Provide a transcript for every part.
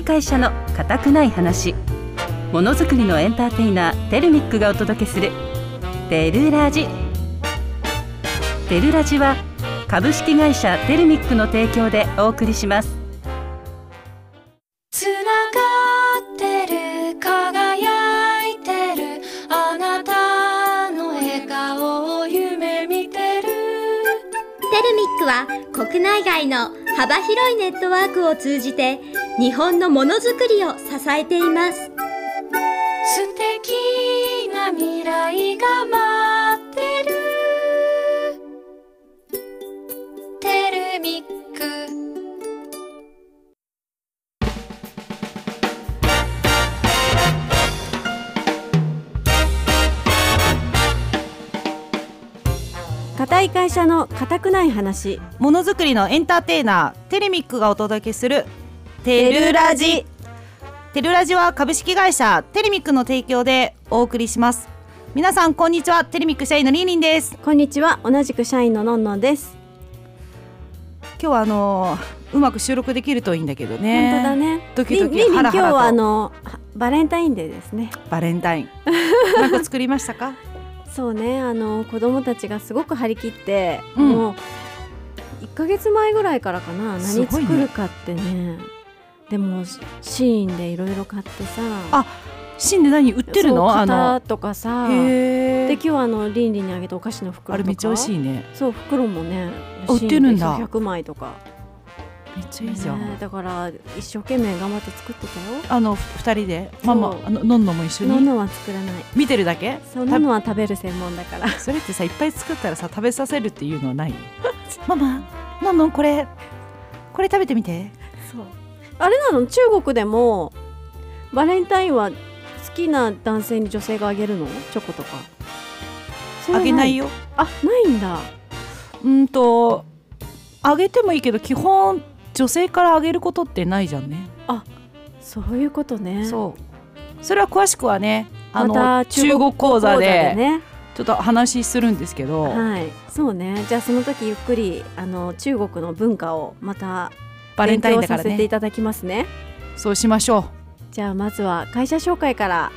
固い会社の固くない話。ものづくりのエンターテイナーテルミックがお届けするテルラジ。テルラジは株式会社テルミックの提供でお送りします。つながってる輝いてるあなたの笑顔を夢見てる。テルミックは国内外の幅広いネットワークを通じて日本のものづくりを支えています。素敵な未来が待ってる。テルミック。固い会社の固くない話。ものづくりのエンターテイナーテレミックがお届けするテルラジテルラジは株式会社テレミックの提供でお送りします。皆さんこんにちは。テレミック社員のリーリンです。こんにちは。同じく社員ののんのんです、今日はあのーうまく収録できるといいんだけどね。本当だね。ドキドキりりんハラハラと。今日はあのはバレンタインデーですね。バレンタイン。なんか作りましたか？そうね。あの子供たちがすごく張り切って、うん。もう1ヶ月前ぐらいからかな。何作るかってねでもシーンでいろいろ買ってさ。あ芯で何？売ってるの？あの。型とかさ。で今日はあのリンリンにあげたお菓子の袋とか。あれめっちゃ美味しいね。そう袋もねあ売ってるんだ。シーンで100枚とか。めっちゃいいじゃん、ねだから一生懸命頑張って作ってたよ。あの二人で？ママあののんのも一緒に？のんのは作らない。見てるだけ？そうのんのは食べる専門だから。それってさいっぱい作ったらさ食べさせるっていうのはない？ママのんのんこれ。これ食べてみてあれなの？中国でもバレンタインは好きな男性に女性があげるの？チョコとか。あげないよ。あないんだ。うんとあげてもいいけど基本女性からあげることってないじゃんね。そういうことね。そう。それは詳しくはねあの、また中国講座でねちょっと話するんですけど、はい。そうね。じゃあその時ゆっくりあの中国の文化をまたバレンタインだから勉強させていねただきますね。そうしましょじゃあまずは会社紹介から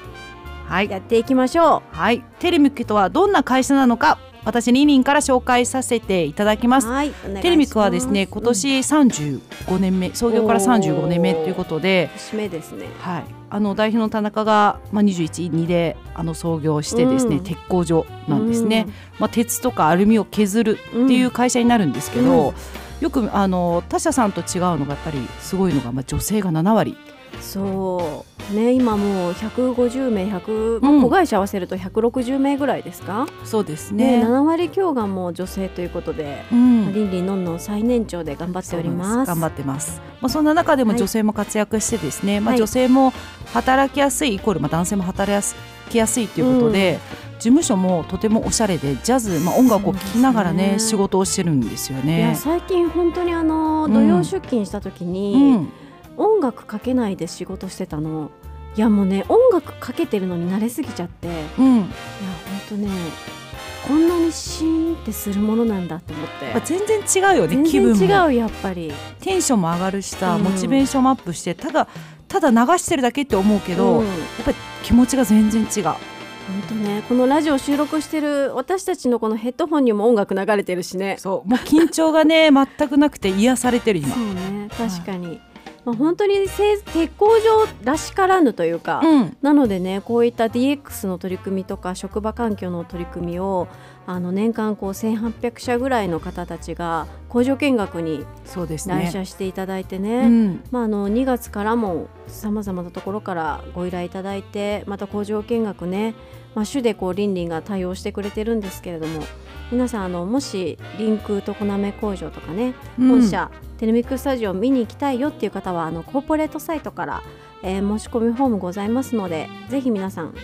うはい。やっていきましょはい。テレミックとはどんな会社なのか私リンリンから紹介させていただきます。うはいテレミックはですね今年35年目創業から35年目ということで、うん節目ですね。はい、あの代表の田中が、まあ、21、2であの創業してですね、うん。鉄工所なんですね、まあ、鉄とかアルミを削るっていう会社になるんですけど、うんよくあの他社さんと違うのがやっぱりすごいのが、まあ、女性が7割。そう。ね今もう150名100、まあうん。子会社合わせると160名ぐらいですか、そうですね。ね。7割強がもう女性ということで、うん。リンリンのんのん最年長で頑張っております。頑張ってます。まあそんな中でもはい。女性も活躍してですね、まあはい。女性も働きやすいイコールまあ男性も働きやすいということで、事務所もとてもおしゃれでジャズまあ音楽を聴きながらねね仕事をしてるんですよいやね。最近本当にあのうん。土曜出勤した時うに、ん、音楽かけないで仕事してたの。いやもうね音楽かけてるのに慣れすぎちゃって。いやうん、本当ねこんなにシーンってするものなんだと思って。まあ全然違うよね全気分も。然違うやっぱり。テンションも上がるしさ、うん。モチベーションもアップしてただただ流してるだけって思うけど、うん。やっぱり気持ちが全然違う。本当ねこのラジオ収録してる私たちのこのヘッドホンにも音楽流れてるしね。そう。もう緊張がね 全くなくて癒されてる今。そ。うね。確かに、まあ、本当にせ鉄工所らしからぬというか、うん、なのでねこういった DX の取り組みとか職場環境の取り組みをあの年間こう1800社ぐらいの方たちが工場見学にそうです来ね。社していただいてうね、ん、まあ、あの2月からもさまざまなところからご依頼いただいてまた工場見学ね、まあ、主でこうリンリンが対応してくれてるんですけれども皆さんあのもしリンク常滑工場とかね本社、テレミックスタジオを見に行きたいよっていう方はあのコーポレートサイトから、えー申し込みフォームございますのでぜひ皆さんこ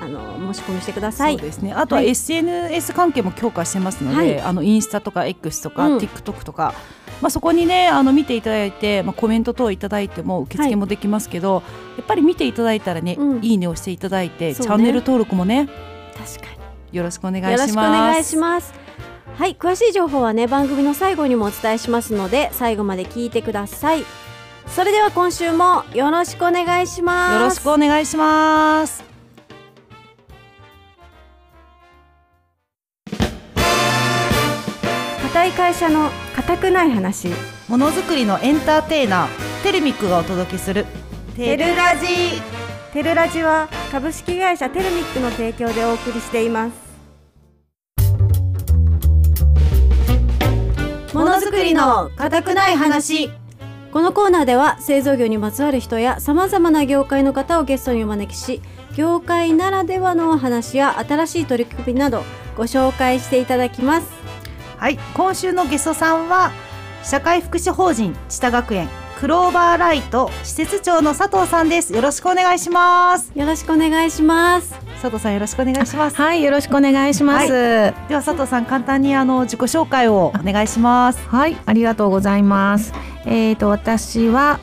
うあの申し込みしてください。そう。ですね。あとははい。SNS 関係も強化してますので、はい。あのインスタとか X とか、うん。TikTok とか、まあそこにねあの見ていただいて、まあコメント等いただいても受付もできますけど、やっぱり見ていただいたらね、うん。いいねをしていただいて、ね。チャンネル登録もね確かによろしくお願いしよます。ろしくお願いします。はい、詳しい情報はね番組の最後にもお伝えしますので最後まで聞いてください。それでは今週もよろしくお願いしますよろしくお願いします固い会社の固くない話ものづくりのエンターテイナーテルミックがお届けするテルラジテルラジは株式会社テルミックの提供でお送りしていますものづくりの固くない話。このコーナーでは製造業にまつわる人やさまざまな業界の方をゲストにお招きし業界ならではのお話や新しい取り組みなどご紹介していただきます。はい。今週のゲストさんは社会福祉法人知多学園クローバーライト施設長の佐藤さんです。よろしくお願いします。よろしくお願いします。佐藤さんよろしくお願いします。はい、よろしくお願いします。ははい、では佐藤さん簡単にあの自己紹介をお願いします。ありがとうございます。えっ、と私は、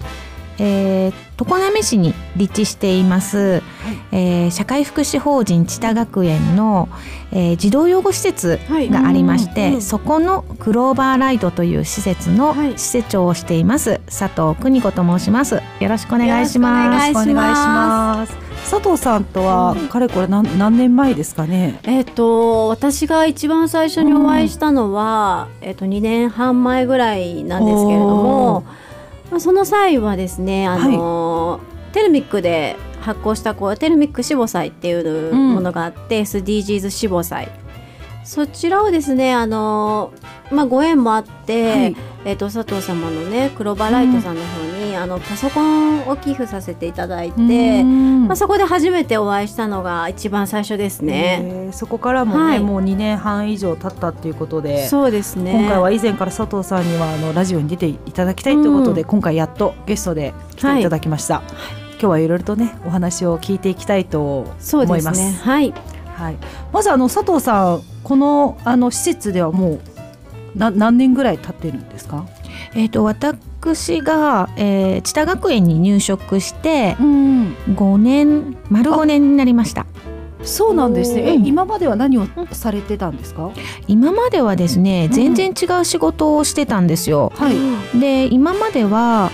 えー、常滑市に立地しています、えー社会福祉法人知多学園の、えー児童養護施設はい。がありまして、うんうんそこのクローバーライトという施設のはい。施設長をしています、佐藤邦子と申します。よろしくお願いします。よろしくお願いします。佐藤さんとは、かれこれ何何年前ですかね？えっ、と私が一番最初にお会いしたのは、えっ、と2年半前ぐらいなんですけれども、まあ、その際はですねあの、テルミックで発行したこうテルミック死母祭っていうものがあって、SDGs 死母祭そちらをですねあの、まあ、ご縁もあって、はい。えっと佐藤様のねクロバライトさんの方に、あのパソコンを寄付させていただいて、うんまあ、そこで初めてお会いしたのが一番最初ですね。えーそこからもね、はいもう2年半以上経ったっていうことでそうですね。今回は以前から佐藤さんにはあのラジオに出ていただきたいということで、うん今回やっとゲストで来ていただきました、今日はいろいろとねお話を聞いていきたいと思いますですね。はい。はい、まずあの佐藤さんこのあの施設ではもうな何年ぐらい経ってるんですか、えっ、と私が、えー、知多学園に入職してうん、5年丸5年になりました。そうなんですね。今までは何をされてたんですか、今まではですねうん。全然違う仕事をしてたんですよ。はい、で今までは、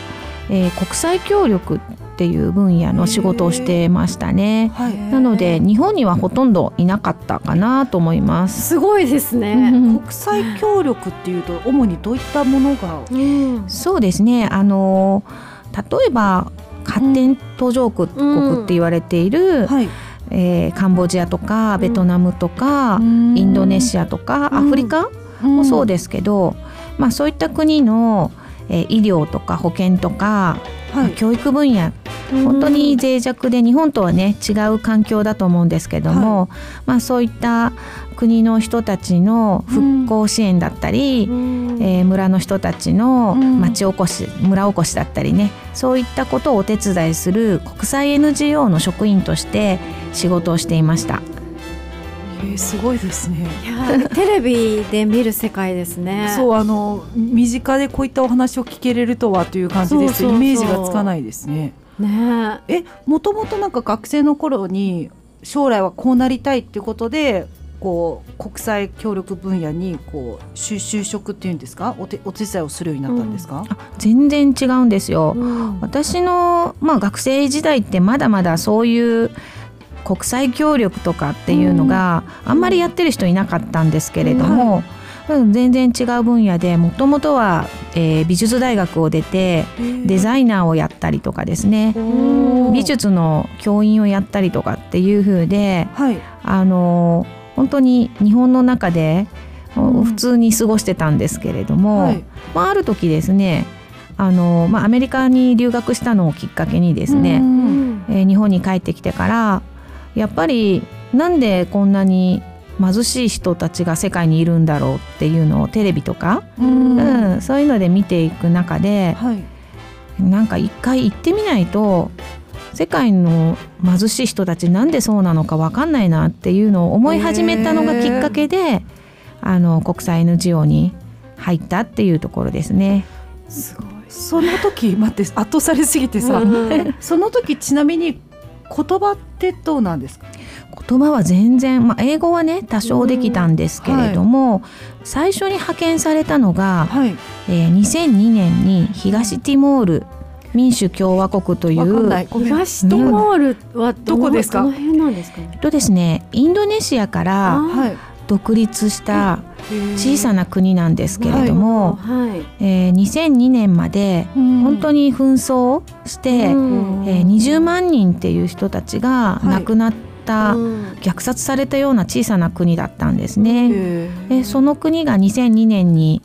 えー国際協力っていう分野の仕事をしてましたね。はい、なので日本にはほとんどいなかったかなと思います。すごいですね。国際協力っていうと主にどういったものが、うん。そうですね。あのー例えば発展途上国って言われている、はい、えーカンボジアとかベトナムとか、インドネシアとかうん。アフリカもそうですけど、まあ、そういった国の、えー医療とか保健とか、はい、教育分野本当に脆弱で日本とはね違う環境だと思うんですけども、まあ、そういった国の人たちの復興支援だったり、うんえー村の人たちのうん町おこし、村おこしだったりねそういったことをお手伝いする国際 NGO の職員として仕事をしていました。えーすごいですね。いやテレビで見る世界ですね。そうあの身近でこういったお話を聞けれるとはという感じですそうそうそうイメージがつかないですね。ねえ。もともとなんか学生の頃に将来はこうなりたいっていうことでこう国際協力分野にこう就就職っていうんですか？お手お手伝いをするようになったんですか、あ全然違うんですよ。うん。私の、まあ、学生時代ってまだまだそういう国際協力とかっていうのがあんまりやってる人いなかったんですけれども、うん全然違う分野でもともとは、えー美術大学を出てデザイナーをやったりとかですね。美術の教員をやったりとかっていう風ではい。あのー本当に日本の中でうん。普通に過ごしてたんですけれども、はい。まあ、ある時ですねあの、まあ、アメリカに留学したのをきっかけにですうね、ん。えー日本に帰ってきてからやっぱりなんでこんなに貧しい人たちが世界にいるんだろうっていうのをテレビとか、うん。うんそういうので見ていく中ではい。なんか一回行ってみないと世界の貧しい人たちなんでそうなのか分かんないなっていうのを思い始めたのがきっかけで、あの国際 NGO に入ったっていうところですね。すごい。その時待って圧倒されすぎてさ、うん。え その時ちなみに言葉ってどうなんですか？言葉は全然、まあ、英語はね多少できたんですけれども、最初に派遣されたのが、はい。えー2002年に東ティモール民主共和国という東ティモールはどどこですか？どの辺なんですか？とですねインドネシアから。独立した小さなな国なんですけれども、はい。えー2002年まで本本当に紛争して、うん。えー20万人っていう人たちが亡くなった、うん虐殺されたような小さな国だったんですね。へでその国が2002年に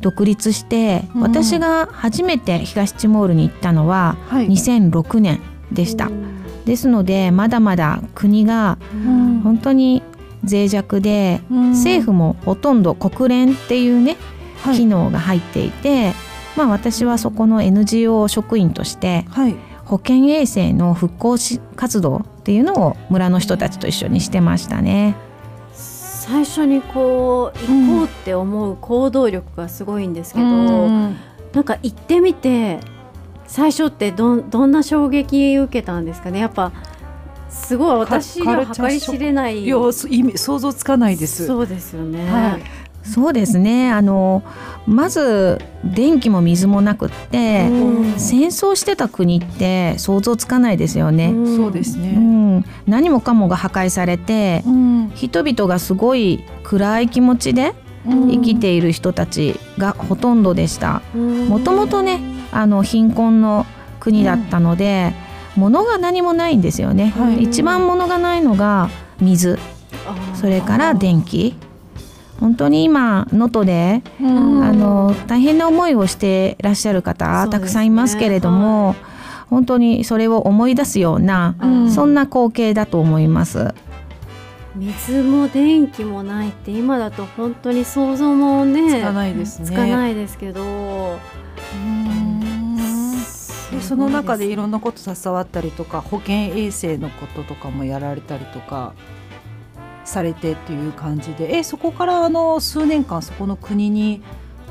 独立して、うん私が初めて東ティモールに行ったのははい。2006年でした。うんですのでまだまだ国がうん本当に脆弱で、うん政府もほとんど国連っていうね、はい機能が入っていて、まあ、私はそこの NGO 職員としてはい。保健衛生の復興し活動っていうのを村の人たちと一緒にしてましたね。最初にこう行こうって思う行動力がすごいんですけど、うんなんか行ってみて最初ってどんどんな衝撃受けたんですかね？やっぱすごい私には計り知れない。いや、そ意味想像つかないです。そうですよね、はいそうですね。あのまず電気も水もなくって、うん。戦争してた国って想像つかないですよね。ん。そうですうね。ん、何もかもが破壊されてうん。人々がすごい暗い気持ちでうん。生きている人たちがほとんどでした。うん。もともとねあの貧困の国だったので、物が何もないんですよね。はい。一番物がないのが水。それから電気本当に今能登で、うん。あの大変な思いをしてらっしゃる方、ね。たくさんいますけれども、本当にそれを思い出すような、うん。そんな光景だと思います。水も電気もないって今だと本当に想像もねつかないですね。つかないですけど、うん。でその中でいろんなこと携わったりとか保健衛生のこととかもやられたりとかされてっていう感じで。えそこからあの数年間そこの国に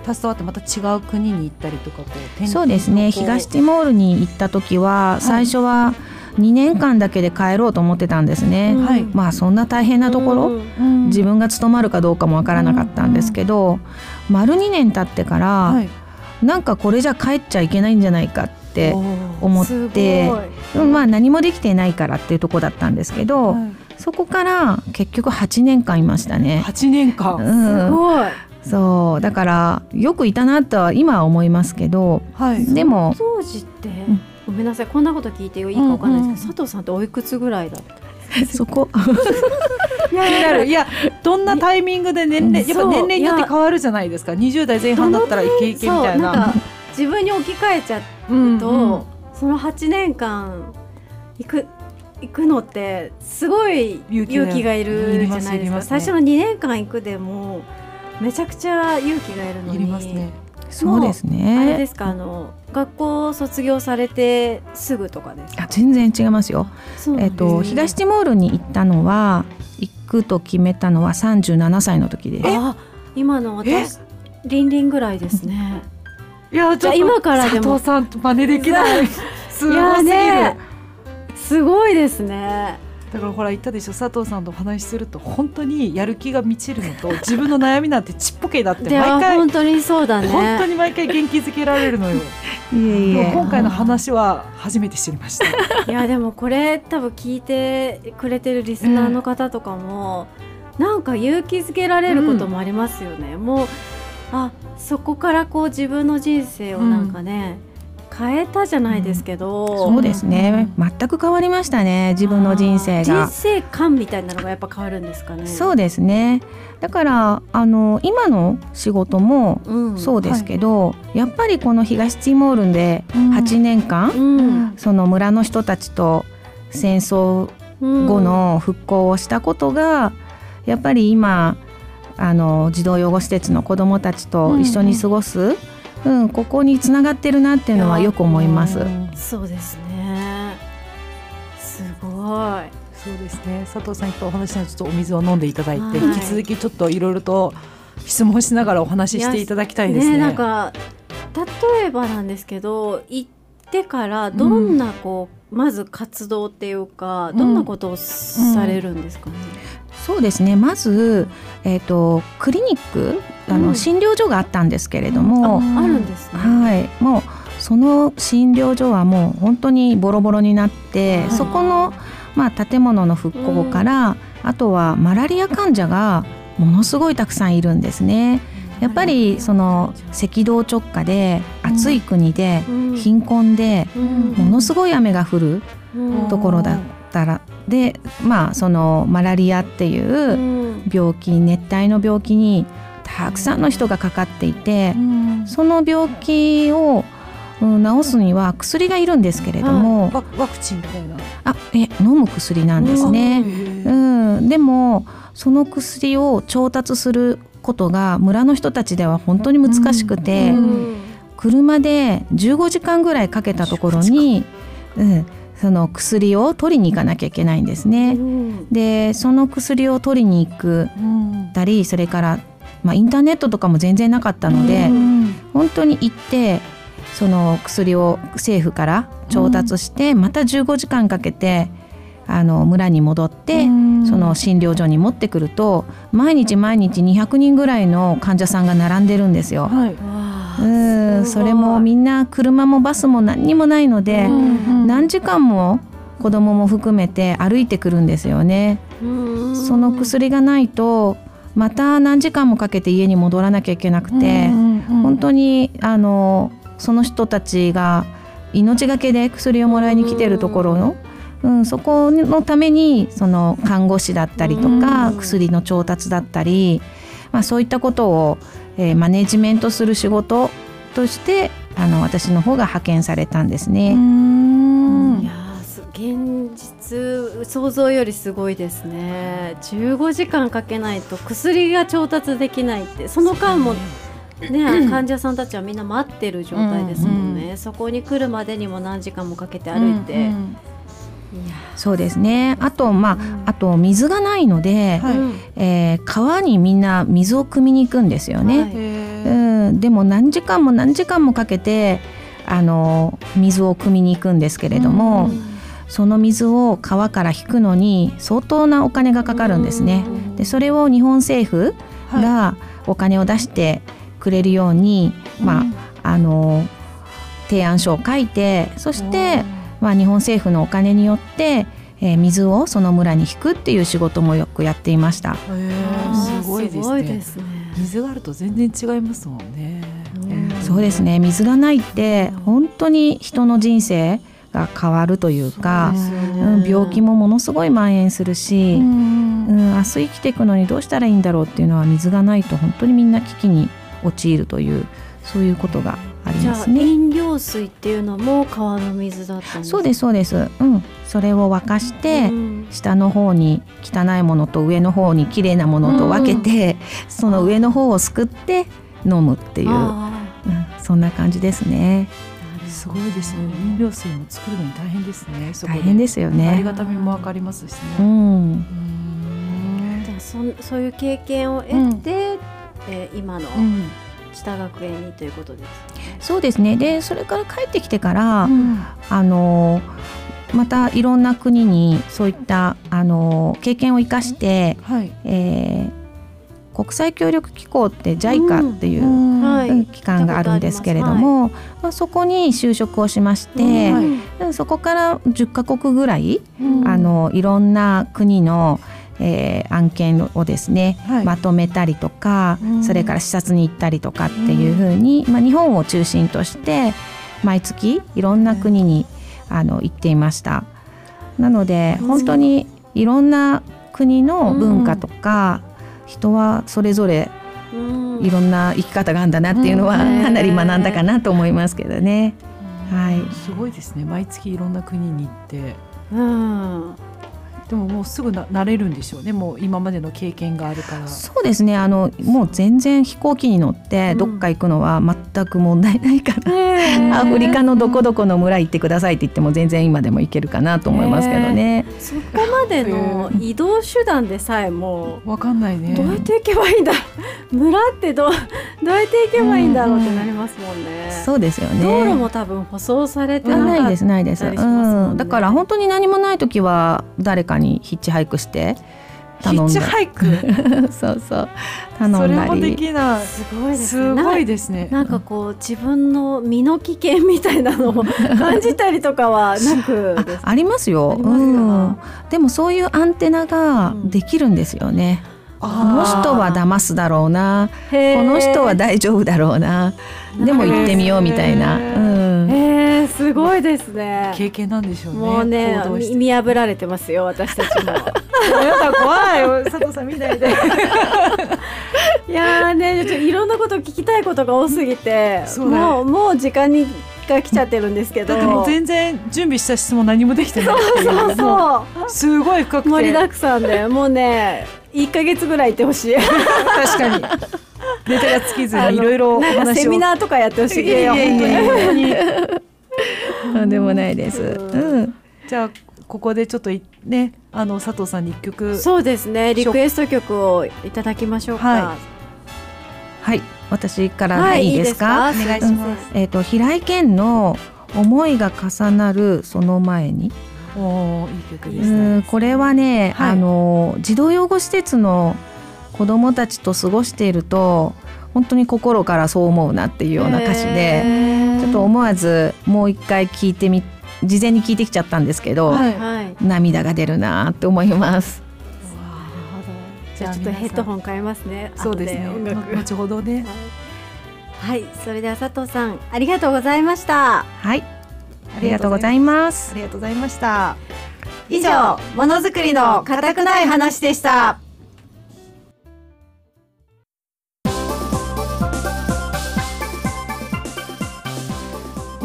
携わってまた違う国に行ったりとかこうそうですね。東ティモールに行った時は最初は2年間だけで帰ろうと思ってたんですね。うん。はい。まあそんな大変なところ、うん。うん。自分が務まるかどうかもわからなかったんですけど、丸2年経ってから、はい。なんかこれじゃ帰っちゃいけないんじゃないかって思っすてまあ何もできてないからっていうとこだったんですけど、はいそこから結局8年間いましたね。8年間、うすん、ごい。そう。だからよくいたなとは今は思いますけどはい。でも当時って、ん。ごめんなさいこんなこと聞いていいかわかん。ないですけど、佐藤さんっておいくつぐらいだったそこ。気になるいやどんなタイミングで年齢やっぱ年齢によって変わるじゃないですか？20代前半だったらイケイケみたいな。自分に置き換えちゃううんと、その8年間行く行くのってすごい勇気がいるじゃないですか。ね。最初の2年間行くでもめちゃくちゃ勇気がいるのいにね。そうですあれねですかあの学校卒業されてすぐとかですか？あ全然違いますよ。そうなんですえっと東ティモールに行ったのは行くと決めたのは37歳の時です。あ今の私リンリンぐらいですね。いやじゃあ今からでも。佐藤さんと真似できない。すごいやすぎる、ねすごいですね。だからほら言ったでしょ佐藤さんとお話しすると本当にやる気が満ちるのと 自分の悩みなんてちっぽけだってで毎回本当にそうだね。本当に毎回元気づけられるのよ。いえ今回の話は初めて知りました。いやでもこれ多分聞いてくれてるリスナーの方とかも、なんか勇気づけられることもありますよね、もうあそこからこう自分の人生をなんかね、変えたじゃないですけど、そうですね。全く変わりましたね自分の人生が。人。生観みたいなのがやっぱ変わるんですかね。そうですね。だからあの今の仕事もうん。そうですけど、やっぱりこの東ティモールで8年間、うん。その村の人たちと戦争うん。後の復興をしたことが、やっぱり今あの児童養護施設の子どもたちと一緒に過ごす、うんここにつながってるなっていうのはよく思います。そうですね。すごい。そうですね。佐藤さんいっぱいお話しちょっとお水を飲んでいただいて、はい。引き続きちょっといろいろと質問しながらお話ししていただきたいですね。なんか例えばなんですけど行ってからどんなこう、まず活動っていうかどんなことをされるんですかね、そうですね。まず、えー、とクリニックあの、うん。診療所があったんですけれども、ああるんですね、はい、もうその診療所はもう本当にボロボロになって、はい。そこの、まあ、建物の復興から、あとはマラリア患者がものすごいたくさんいるんですね。やっぱりその赤道直下で暑い国でうん。貧困でうん。ものすごい雨が降るうん。ところだったらでまあそのマラリアっていううん。病気熱帯の病気にたくさんの人がかかっていてその病気をうん治すには薬がいるんですけれども、ワワクチンみたいな。あえ飲む薬なんですね。うん、でもその薬を調達することが村の人たちでは本当に難しくて、うん。車で15時間ぐらいかけたところに、うん、その薬を取りに行かなきゃいけないんですね。でその薬を取りに行くたりそれから、まあ、インターネットとかも全然なかったので、本当に行ってその薬を政府から調達して、また15時間かけてあの村に戻って、その診療所に持ってくると毎日毎日200人ぐらいの患者さんが並んでるんですよ。はい。うんそれもみんな車もバスも何にもないので、何時間も子供も含めて歩いてくるんですよね。うんその薬がないとまた何時間もかけて家に戻らなきゃいけなくて、本当にあのその人たちが命がけで薬をもらいに来てるところの、うん、そこのためにその看護師だったりとか、うん。薬の調達だったり、まあ、そういったことを、えーマネジメントする仕事としてあの私の方が派遣されたんですね。現実想像よりすごいですね。15時間かけないと薬が調達できないってその間もね。患者さんたちはみんな待ってる状態ですもんね、そこに来るまでにも何時間もかけて歩いて、いやそうですね。あとまああと水がないので、はい。うんえー川にみんな水を汲みに行くんですよね。はい。うん、でも何時間も何時間もかけてあの水を汲みに行くんですけれども、その水を川から引くのに相当なお金がかかるんですね。でそれを日本政府がお金を出してくれるように、まああの提案書を書いてそして、まあ、日本政府のお金によって、えー水をその村に引くっていう仕事もよくやっていました。すごいですね。ですね水があると全然違いますもんね。うんそうですね水がないって本当に人の人生が変わるというかそうん病気もものすごい蔓延するし、ううんん明日生きていくのにどうしたらいいんだろうっていうのは水がないと本当にみんな危機に陥るというそういうことがありじゃあますね。飲料水っていうのも川の水だったんですそうですそうです。うん、それを沸かして、うん。下の方に汚いものと上の方に綺麗なものと分けて、その上の方をすくって飲むっていう、うん、あそんな感じですね。ーすごいですね。飲料水も作るのに大変ですね。大変ですよありね。がたみもわかりますしうね。ん。うんじゃあそんそういう経験を得て、えー今のうん知多学園にということですね。そうですね。で、それから帰ってきてから、うんあのまたいろんな国にそういったあの経験を生かして、はい。えー国際協力機構って JICA っていう、機関があるんですけれども、まあ、そこに就職をしまして、そこから10カ国ぐらい、うん。あのいろんな国の、えー案件をですね、はい。まとめたりとか、うん。それから視察に行ったりとかっていうふうに、まあ、日本を中心として毎月いろんな国に、あの行っていました。なのでうん。本当にいろんな国の文化とか、人はそれぞれうんいろんな生き方があるんだなっていうのはうんかなり学んだかなと思いますけどね。はいすごいですね。毎月いろんな国に行って。うんでももうすぐな慣れるんでしょうね。もう今までの経験があるから。そうですねあのもう全然飛行機に乗ってどっか行くのは全く問題ないから、アフリカのどこどこの村行ってくださいって言っても全然今でも行けるかなと思いますけどね。そこまでの移動手段でさえもわかんないね。どうやって行けばいいんだ村ってどう どうやって行けばいいんだろうってなりますもんね。そうですよね。道路も多分舗装されてあなかったないですないです、たりしますもんねうん、だから本当に何もない時は誰かにヒッチハイクしてヒッチ頼んだハイク？そうそう。頼んだそれもでりきない。すごいですね。すごいですね。なんかこう自分の身の危険みたいなのを 感じたりとかはなくありますよ。ありますかうん、でもそういうアンテナができるんですよね、この人は騙すだろうな。この人は大丈夫だろうな。でも行ってみようみたいな、へうん、えー、すごいですね。経験なんでしょうね。もうね見見破られてますよ私たちも。やだ怖い。よ佐藤さん見ないで。いやーねちょいろんなこと聞きたいことが多すぎてそうだよ。もうもう時間にが来ちゃってるんですけど。だってもう全然準備した質問何もできてない。っていうそうもそう。すごい深くて。盛りだくさんでもうね1ヶ月ぐらいいてほしい。確かに。ネタが尽きずにいろいろセミナーとかやってほしい。いやいやいやいや本当にとんでもないです、うん、じゃあここでちょっといねあの佐藤さんに一曲そうですね。リクエスト曲をいただきましょうか。ははい。私からはいでいいですか,、いいですか？お願いします。えっ、と平井堅の思いが重なるその前に、おーいい曲ですうねんこれはね、はい。あの児童養護施設の子どもたちと過ごしていると本当に心からそう思うなっていうような歌詞で、ちょっと思わずもう一回聞いてみ事前に聞いてきちゃったんですけど、はい。はい涙が出るなって思います。じゃあちょっとヘッドホン変えますね。そうですね。後音楽。後ほどね。はい。それでは佐藤さんありがとうございました。はい、ありがとうございます。あ。りがとうございました。以上ものづくりの固くない話でした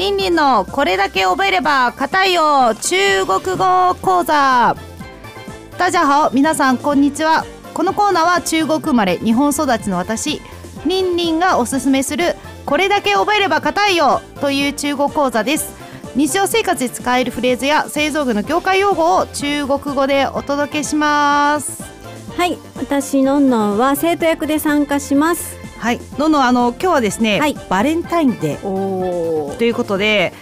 リンリンのこれだけ覚えれば硬いよ。中国語講座。大家好皆さんこんにちは。このコーナーは中国生まれ日本育ちの私リンリンがおすすめするこれだけ覚えれば硬いよという中国講座です。日常生活で使えるフレーズや製造具の業界用語を中国語でお届けします。はい私のんのんは生徒役で参加します。はい。どんどんあの今日はですね、はい。バレンタインデー。ということで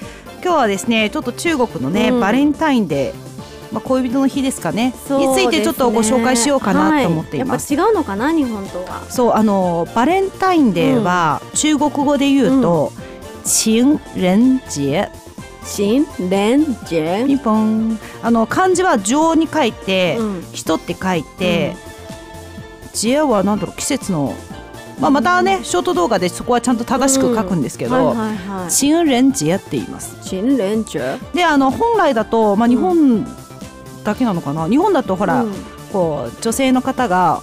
今日はですねちょっと中国のね、うん。バレンタインデー、まあ、恋人の日ですかね。ね。についてちょっとご紹介しようかなと思っています。はい、やっぱ違うのかな日本とは。そうあのバレンタインデーは中国語で言うと、情人節新連ジェピンポンあの漢字は情に書いて、うん。人って書いて、節はなんだろう季節の、まあ、またね、ショート動画でそこはちゃんと正しく書くんですけど、はいはいはい。情人節って言います。新連ジェ？であの本来だと、まあ、日本だけなのかな、日本だとほら、うん。こう女性の方が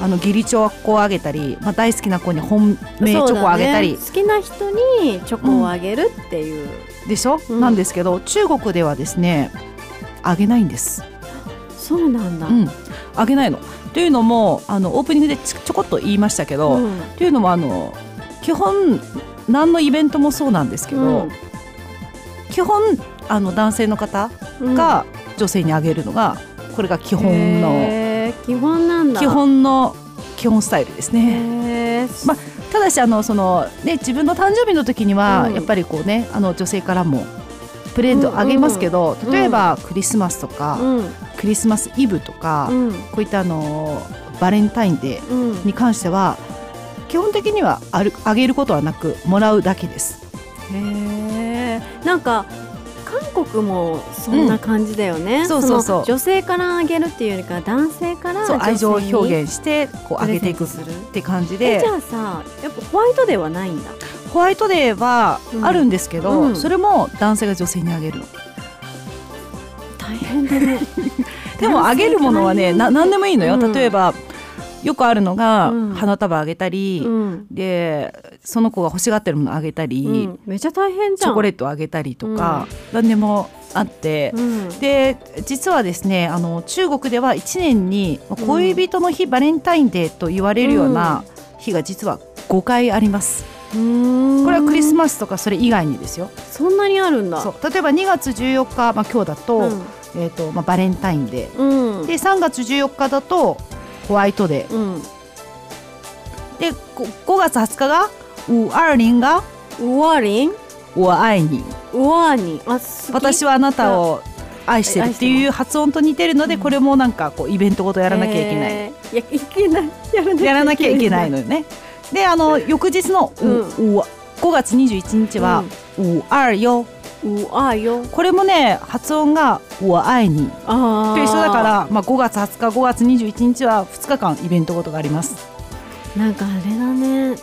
あの義理チョコをあげたり、まあ、大好きな子に本命チョコをあげたり、ね。好きな人にチョコをあげるっていう、でしょ、うん。なんですけど中国ではですねあげないんです。そうなんだ、うん、あげないの。というのもあのオープニングでちちょこっと言いましたけど、うん。というのもあの基本何のイベントもそうなんですけど、うん。基本あの男性の方が女性にあげるのがこれが基本の基本なんだ。基本の基本スタイルですね。まただしあのそのね自分の誕生日の時には、うん。やっぱりこうねあの女性からもプレゼントあげますけど、うん例えばクリスマスとか、うん。クリスマスイブとか、うん。こういったあのバレンタインデーうん。に関しては基本的にはあるあげることはなくもらうだけです。へえなんか韓国もそんな感じだよね、ん。そうそうそう。の女性からあげるっていうよりか男性から愛情を表現現してこうあげていくって感じで。えじゃあさやっぱホワイトデーはないんだホワイトデーはうんあるんですけど、うん。それも男性が女性にあげる。の。大変だね。でもあげるものはねな何でもいいのよ、うん。例えばよくあるのが、うん。花束あげたり、うん、でその子が欲しがってるものあげたり、うん、めっちゃ大変じゃん。チョコレートあげたりとか、何でもあって、うん、で実はですねあの中国では1年に恋人の日、バレンタインデーと言われるような日が実は5回あります。これはクリスマスとかそれ以外にですよ。そんなにあるんだ。例えば2月14日、まあ、今日だと,、うん。えーとまあ、バレンタインデー。うん。で3月14日だとホワイトデー。うん。でこ5月20日が五二零がウワリンウワーニあ好き私はあなたを愛してるっていう発音と似てるのでこれもなんかこうイベントごとやらなきゃいけない、えー。いやいけない。やらなきゃいけないのよねであの翌日の、うん。うう5月21日は「うあるよ。うあよ」これもね発音が「我愛に」あと一緒だから、まあ、5月20日5月21日は2日間イベントごとがあります。なんかあれだね。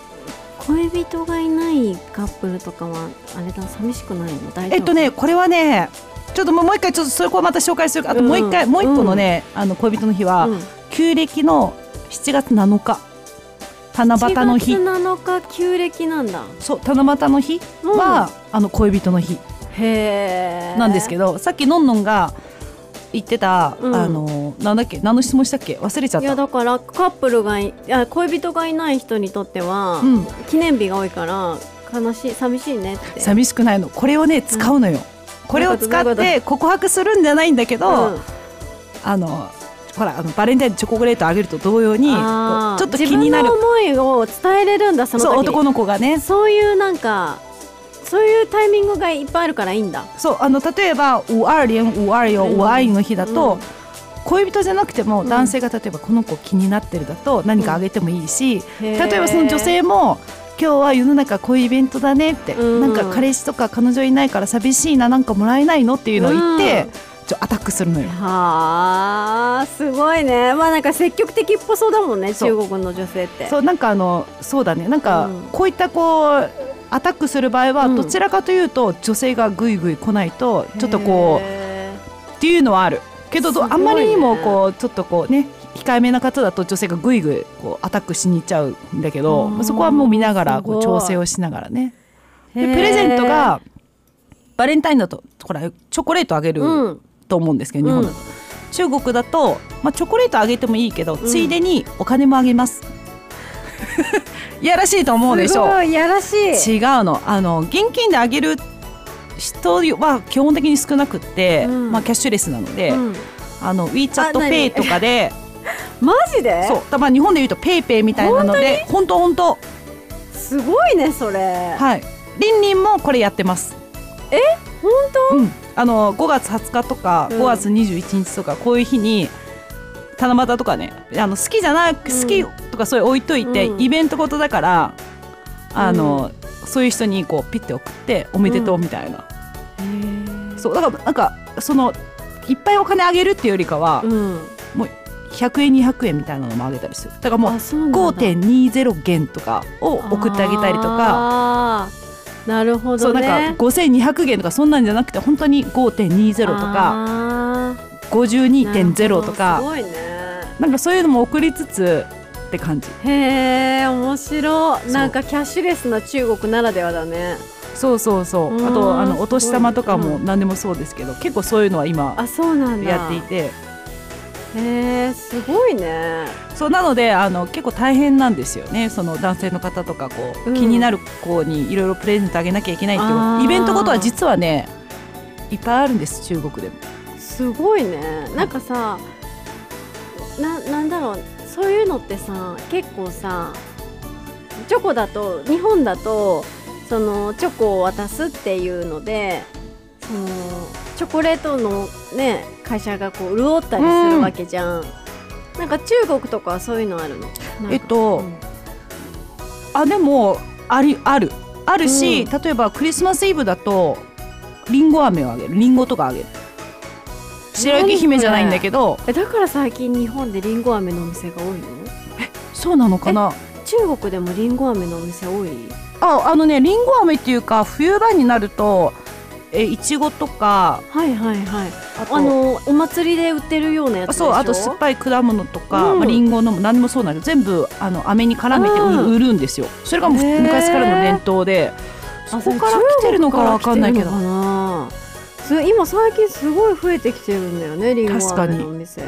恋人がいないカップルとかはあれだ寂しくないの？大丈夫？えっとねこれはねちょっともう一回ちょっとそれこまた紹介する。あともう一回、うん。もう一個のね、あの恋人の日は、うん。旧暦の7月7日七夕の日。7月7日旧暦なんだ。そう七夕の日は、あの恋人の日。へえなんですけど、さっきのんのんが言ってた、うん。あのなんだっけ何の質問したっけ？忘れちゃっいやただからカップルがいいや恋人がいない人にとっては、うん。記念日が多いから悲しい寂しいねって。寂しくないの。これをね使うのよ、これを使って告白するんじゃないんだけど、うん。あのほらあのバレンタインチョコレートあげると同様にちょっと気になる。自分の思いを伝えれるんだその男の子がね。そういうなんかそういうタイミングがいっぱいあるからいいんだ。そうあの例えば「五二零五二ようん。五愛の日」だと、うん。恋人じゃなくてもうん。男性が例えばこの子気になってるだと何かあげてもいいし、へー。例えばその女性も今日は世の中こういうイベントだねって、うん。なんか彼氏とか彼女いないから寂しいななんかもらえないのっていうのを言って、ちょアタックするのよ。はあすごいね。まあなんか積極的っぽそうだもんね中国の女性って。そうなんかあのそうだね。なんかうん。こういったこうアタックする場合はうん。どちらかというと女性がぐいぐい来ないとちょっとこうへっていうのはある。けどね。あんまりにもこうちょっとこうね控えめな方だと女性がぐいぐいこうアタックしに行っちゃうんだけどそこはもう見ながらこう調整をしながらね。ー。でプレゼントがバレンタインだとほらチョコレートあげるうんと思うんですけど、日本だと、中国だと、まあ、チョコレートあげてもいいけど、ん。ついでにお金もあげます。い やらしいと思うでしょ？すごいやらしい。違うの。あの現金であげる人は基本的に少なくって、うん。まあ、キャッシュレスなので、うん。あの WeChat あ何 Pay とかで マジで？そう。たまあ日本でいうと PayPay みたいなので本当本当すごいねそれ。はい。リンリンもこれやってます。本当？うんあの5月20日とかうん。5月21日とかこういう日に七夕とかねあの好きじゃない好きとかそういう置いといて、うん。イベントごとだからあの、そういう人にこうピッて送っておめでとうみたいな、そうだからなんかそのいっぱいお金あげるっていうよりかは、うん。100円200円みたいなのもあげたりする。だからもうあそうなんだ。5.20元とかを送ってあげたりとかなるほそうどねなんか5200元とかそんなんじゃなくて本当に5.20とかあー。52.0となかすごいね。なんかそういうのも送りつつって感じ。へえ面白そう。なんかキャッシュレスな中国ならではだね。そうそうそう。うんあとあのお年玉とかも何でもそうですけど結構そういうのは今あそうなんだ。やっていてへえすごいね。そうなのであの結構大変なんですよね。その男性の方とかこう、うん。気になる子にいろいろプレゼントあげなきゃいけないっていうイベントごとは実はねいっぱいあるんです中国でも。すごいね。なんかさななんだろう。そういうのってさ結構さチョコだと日本だとそのチョコを渡すっていうのでそのチョコレートのね会社がこう潤ったりするわけじゃん、なんか中国とかはそういうのあるの？えっとうん。あでもありある。あるし、う例えばクリスマスイブだとりんご飴をあげる。りんごとかあげる。白雪姫じゃないんだけど。えだから最近日本でりんご飴のお店が多いの？そうなのかな？中国でもりんご飴のお店多い？ああのねりんご飴っていうか冬場になるとえいちごとか。はいはいはい。あのお祭りで売ってるようなやつでしょ？そうあと酸っぱい果物とか、うん。まあ、リンゴのも何でもそうなんだけど全部あの飴に絡めてうん。売売るんですよ。それがもう昔からの伝統で。そあこから来てるのかわかんないけど。今最近すごい増えてきてるんだよねりんご飴のお店。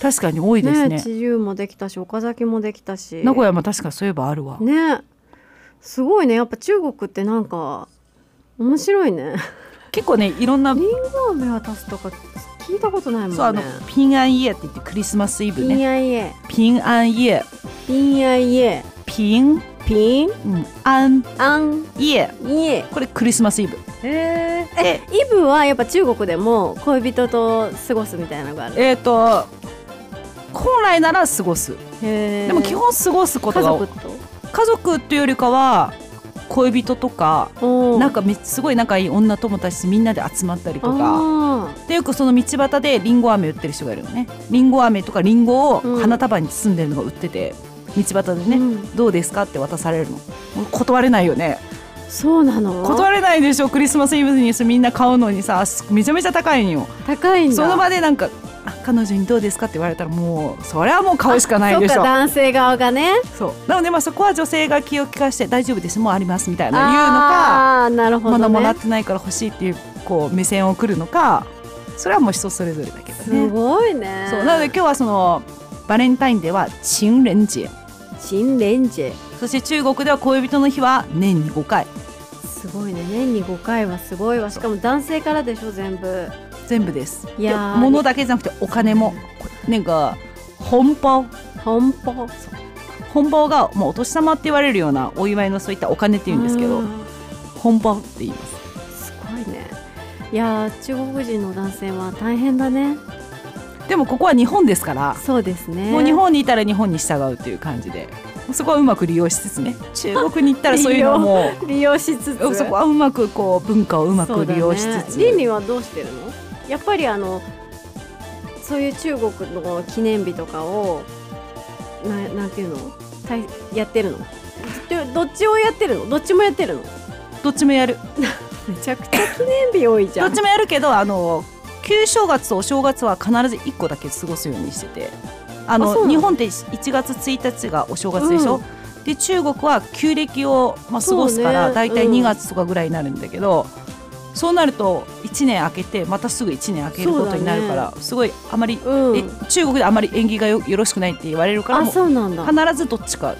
確かに多いですね。ね千十もできたし岡崎もできたし。名古屋も確かそういえばあるわ、ね。すごいね。やっぱ中国ってなんか面白いね結構ねいろんなりんご飴渡すとか聞いたことないもんね。そうあのピンアンイエって言ってクリスマスイブピンねアイエピンアンイエピンアイエピン？ピン？うん、アン。アン。イエイエこれクリスマスイブ。へえ。でイブはやっぱ中国でも恋人と過ごすみたいなのがあるえっ、と本来なら過ごす。へえでも基本過ごすこと家が族と？家族っていうよりかは恋人とかなんかめすごい仲いい女友達とみんなで集まったりとか。あでよくその道端でりんご飴売ってる人がいるのね。りんご飴とかりんごをうん花束に包んでるのが売ってて道端でね、うん。どうですかって渡されるの。断れないよね。ーそうなの？断れないでしょ。クリスマスイブにみんな買うのにさめちゃめちゃ高いんよ。高いその場でなんかあ彼女にどうですか？って言われたらもうそれはもう買うしかないでしょ。そっか男性側がね。そう。なのでまあそこは女性が気を利かして大丈夫ですもうありますみたいな言うのかあなるほまだどね。もらってないから欲しいっていうこう目線を送るのかそれはもう人それぞれだけどすねごいね。そう。なので今日はそのバレンタインデーは情人レンジ。そして中国では恋人の日は年に5回。すごいね。年に5回はすごいわ。しかも男性からでしょ全部全部です。いや物だけじゃなくてお金もなんか本包。本邦本包がもうお年玉って言われるようなお祝いのそういったお金って言うんですけどうん。本包って言います。すごいね。いやー中国人の男性は大変だね。でもここは日本ですからそうですね。もう日本にいたら日本に従うっていう感じでそこはうまく利用しつつね中国に行ったらそういうのも 利用しつつ。そこはうまくこう文化をうまく利用しつつ、ね、倫理はどうしてるの？やっぱりあのそういう中国の記念日とかをななんていうの？たいやってるの？どどっちをやってるの？どっちもやってるの？どっちもやる。めちゃくちゃ記念日多いじゃん。どっちもやるけどあの旧正月とお正月は必ず1個だけ過ごすようにしてて。あの日本って1月1日がお正月でしょ、で中国は旧暦を、まあ、過ごすから、ねだいたいうん。2月とかぐらいになるんだけど、そうなると1年明けてまたすぐ1年明けることになるから、すごいあまり、うん。え中国であまり縁起がよよろしくないって言われるから必ずどっちか。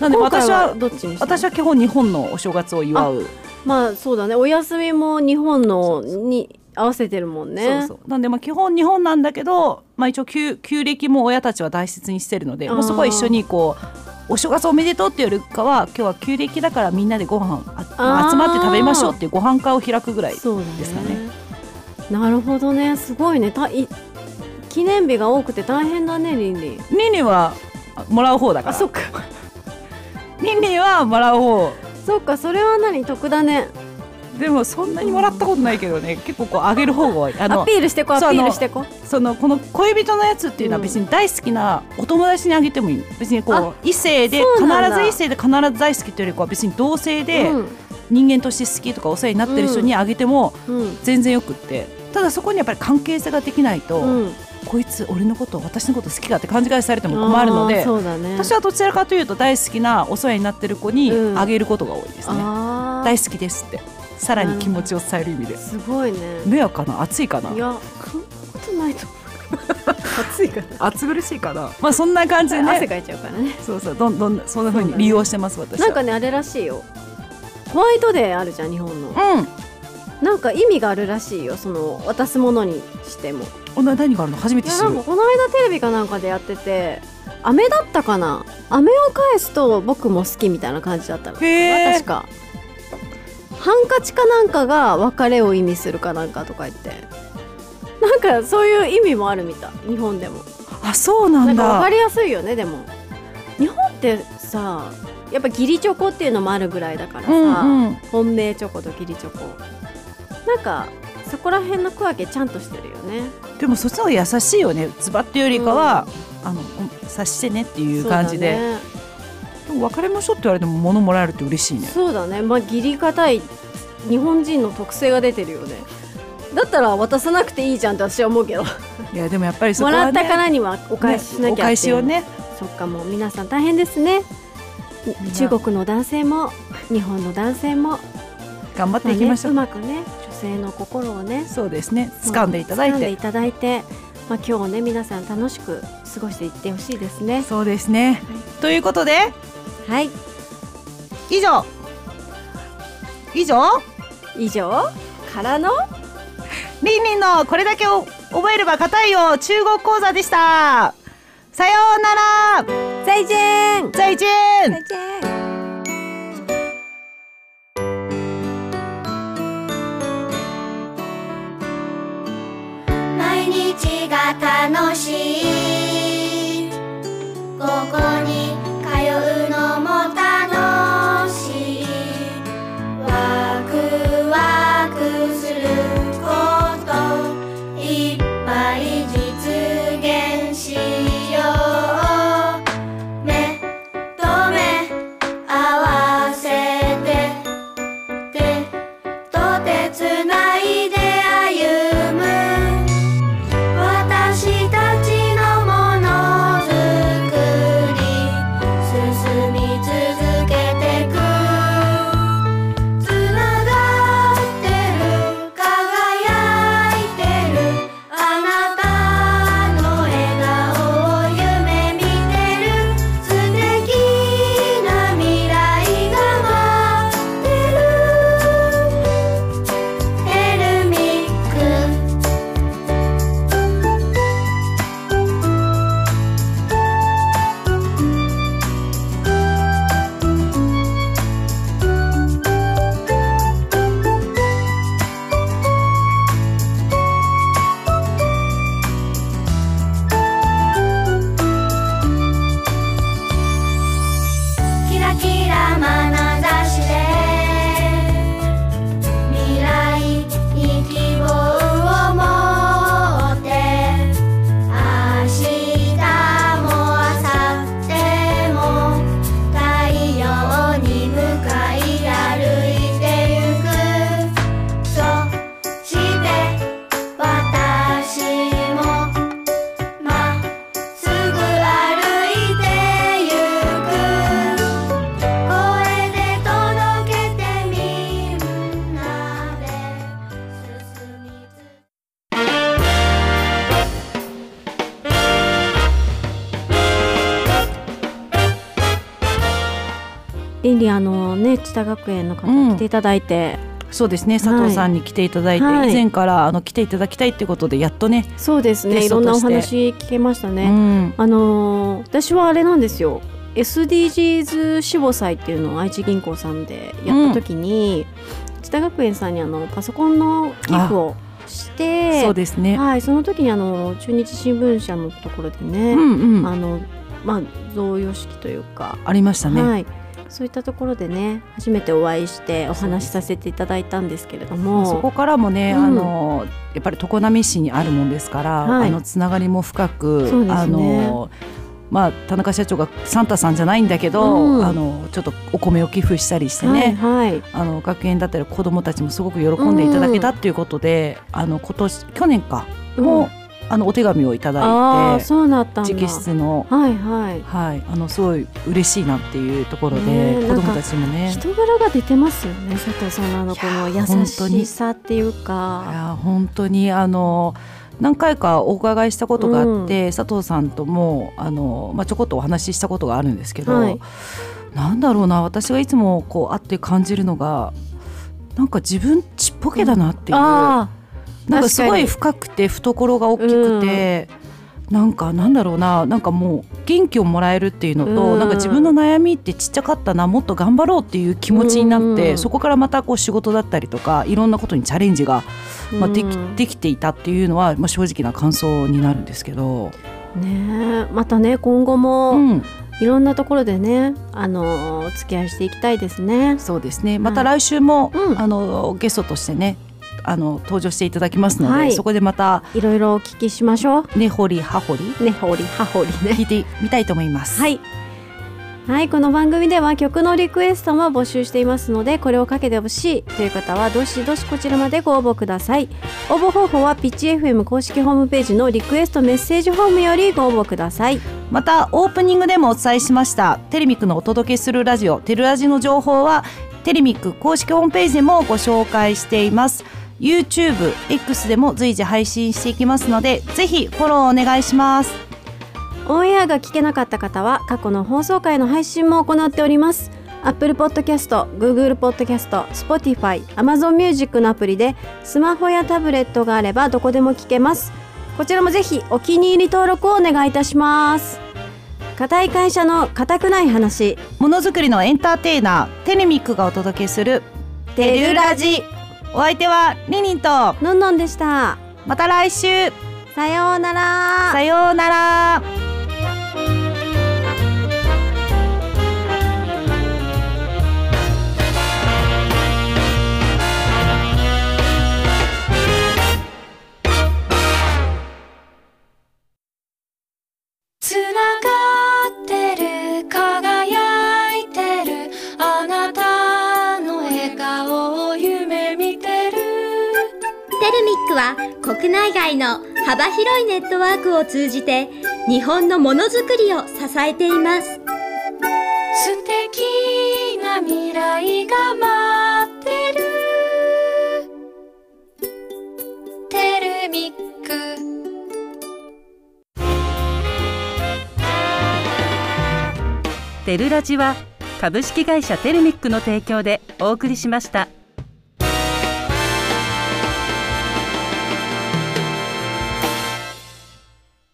なんで私は私は基本日本のお正月を祝う。まあそうだね。お休みも日本のに合わせてるもんね。そうそう。なんでまあ基本日本なんだけど、まあ、一応旧旧暦も親たちは大切にしてるのでもうそこは一緒にこうお正月おめでとうっていうよりかは今日は旧暦だからみんなでご飯集まって食べましょうっていうご飯会を開くぐらいですかね。なるほどね。すごいね。たい記念日が多くて大変だねリンリン。ニンニンはあもらう方だから。あそっか。ニンニンはもらう方。そっかそれは何？得だねでもそんなにもらったことないけどね。結構こうあげる方が あアのピールしてこアピールしてこそのこの恋人のやつっていうのは別に大好きなお友達にあげてもいい。別にこあう異性で必ず異性で必ず大好きというよりかは別に同性でうん。人間として好きとかお世話になってる人にあげてもうん。全然よくって。ただそこにやっぱり関係性ができないと、うん。こいつ俺のこと私のこと好きかって勘違いされても困るのでね。私はどちらかというと大好きなお世話になってる子にうん。あげることが多いですね、大好きですってさらに気持ちを伝える意味で。すごいね。迷惑かな？暑いかな？いやそんなことないと思う。暑いから暑苦しいかな？まあそんな感じでね。汗かいちゃうからね。そうそう。どんどんそんな風に利用してます私は。なんかねあれらしいよ。ホワイトデーあるじゃん日本の。うん。なんか意味があるらしいよその渡すものにしても。おな何があるの？初めて知る。かこの間テレビかなんかでやってて飴だったかな？飴を返すと僕も好きみたいな感じだったの。確かハンカチかなんかが別れを意味するかなんかとか言って。なんかそういう意味もあるみたい日本でも。あそうななんんか分だかりやすいよねでも。日本ってさやっぱ義理チョコっていうのもあるぐらいだからさ、うんうん。本命チョコと義理チョコ。なんかそこら辺の区分けちゃんとしてるよね。でもそっちの方が優しいよね。ズバっていうよりかは、あの察してねっていう感じで、別れましょうって言われても物もらえるって嬉しいねそうだね。まあ義理堅い日本人の特性が出てるよね。だったら渡さなくていいじゃんって私は思うけど、いやでもやっぱりそこは、ね、もらったからにはお返ししなきゃねお返しをね。そっかもう皆さん大変ですね。中国の男性も日本の男性も。頑張ってまあねいきましょう、うまくね女性の心をね。そうですね。掴んでいただいて。掴んでいただいて、まあ、今日ね皆さん楽しく過ごしていってほしいですね。そうですね、ということではい。以上。以上？以上？からの？リンリンのこれだけを覚えれば硬いよ。中国講座でした。さようなら。再见。再见。再见のね知多学園の方うん。来ていただいて、そうですね。佐藤さんに来ていただいて、はい。以前からあの来ていただきたいっていうことでやっとね、そうですね。いろんなお話聞けましたね。うん。あのー私はあれなんですよ。SDGs 志望祭っていうのを愛知銀行さんでやった時に、知多学園さんにあのパソコンの寄付をしてそうですね。はい、その時にあの中日新聞社のところでね、うんうん、あのまあ贈与式というか、ありましたね。はい、そういったところでね初めてお会いしてお話しさせていただいたんですけれども。そこからもね、うん。あのやっぱり常滑市にあるもんですから、はい。あのつながりも深く、ね。あのまあ田中社長がサンタさんじゃないんだけど、うん。あのちょっとお米を寄付したりしてね、はいはい。あの学園だったり子どもたちもすごく喜んでいただけたっていうことで、あの今年去年かも、うんあのお手紙をいたあだいてあそうなった直筆の。はいはい。はい、あのすごい嬉しいなっていうところで、ねえ子どもたちもね。人柄が出てますよね佐藤さんのあのこの優しさっていういかや本当にあの何回かお伺いしたことがあって、佐藤さんともあの、まあ、ちょこっとお話ししたことがあるんですけど、はい。なんだろうな私がいつもこう会って感じるのがなんか自分ちっぽけだなっていう、あなんかすごい確深くて懐が大きくて。なんかなんだろうななんかもう元気をもらえるっていうのと、うん。なんか自分の悩みってちっちゃかったなもっと頑張ろうっていう気持ちになって、うん。そこからまたこう仕事だったりとかいろんなことにチャレンジがあまあ、できうんできていたっていうのは、まあ、正直な感想になるんですけど、ねえまたね今後も、うん、いろんなところでねあのお付き合いしていきたいですね。そうですね。また来週も、うん。あのゲストとしてねあの登場していただきますので、はい。そこでまたいろいろお聞きしましょう。根掘り葉掘りねほりはほりね。聞いてみたいと思います。はい。はいこの番組では曲のリクエストも募集していますのでこれをかけてほしいという方はどしどしこちらまでご応募ください。応募方法はピッチ FM 公式ホームページのリクエストメッセージフォームよりご応募ください。またオープニングでもお伝えしました。テレミックのお届けするラジオテレラジの情報はテレミック公式ホームページでもご紹介しています YouTube、X でも随時配信していきますのでぜひフォローお願いします。オンエアが聞けなかった方は過去の放送回の配信も行っております。Apple Podcast、Google Podcast、Spotify、Amazon Music のアプリでスマホやタブレットがあればどこでも聞けます。こちらもぜひお気に入り登録をお願いいたします。固い会社の固くない話。ものづくりのエンターテイナーテレミックがお届けするテルラジお相手はリニンとのんのんでした。また来週。さようなら。さようなら国内外の幅広いネットワークを通じて日本のものづくりを支えています。素敵な未来が待ってる。テルミック。テルラジは株式会社テルミックの提供でお送りしました。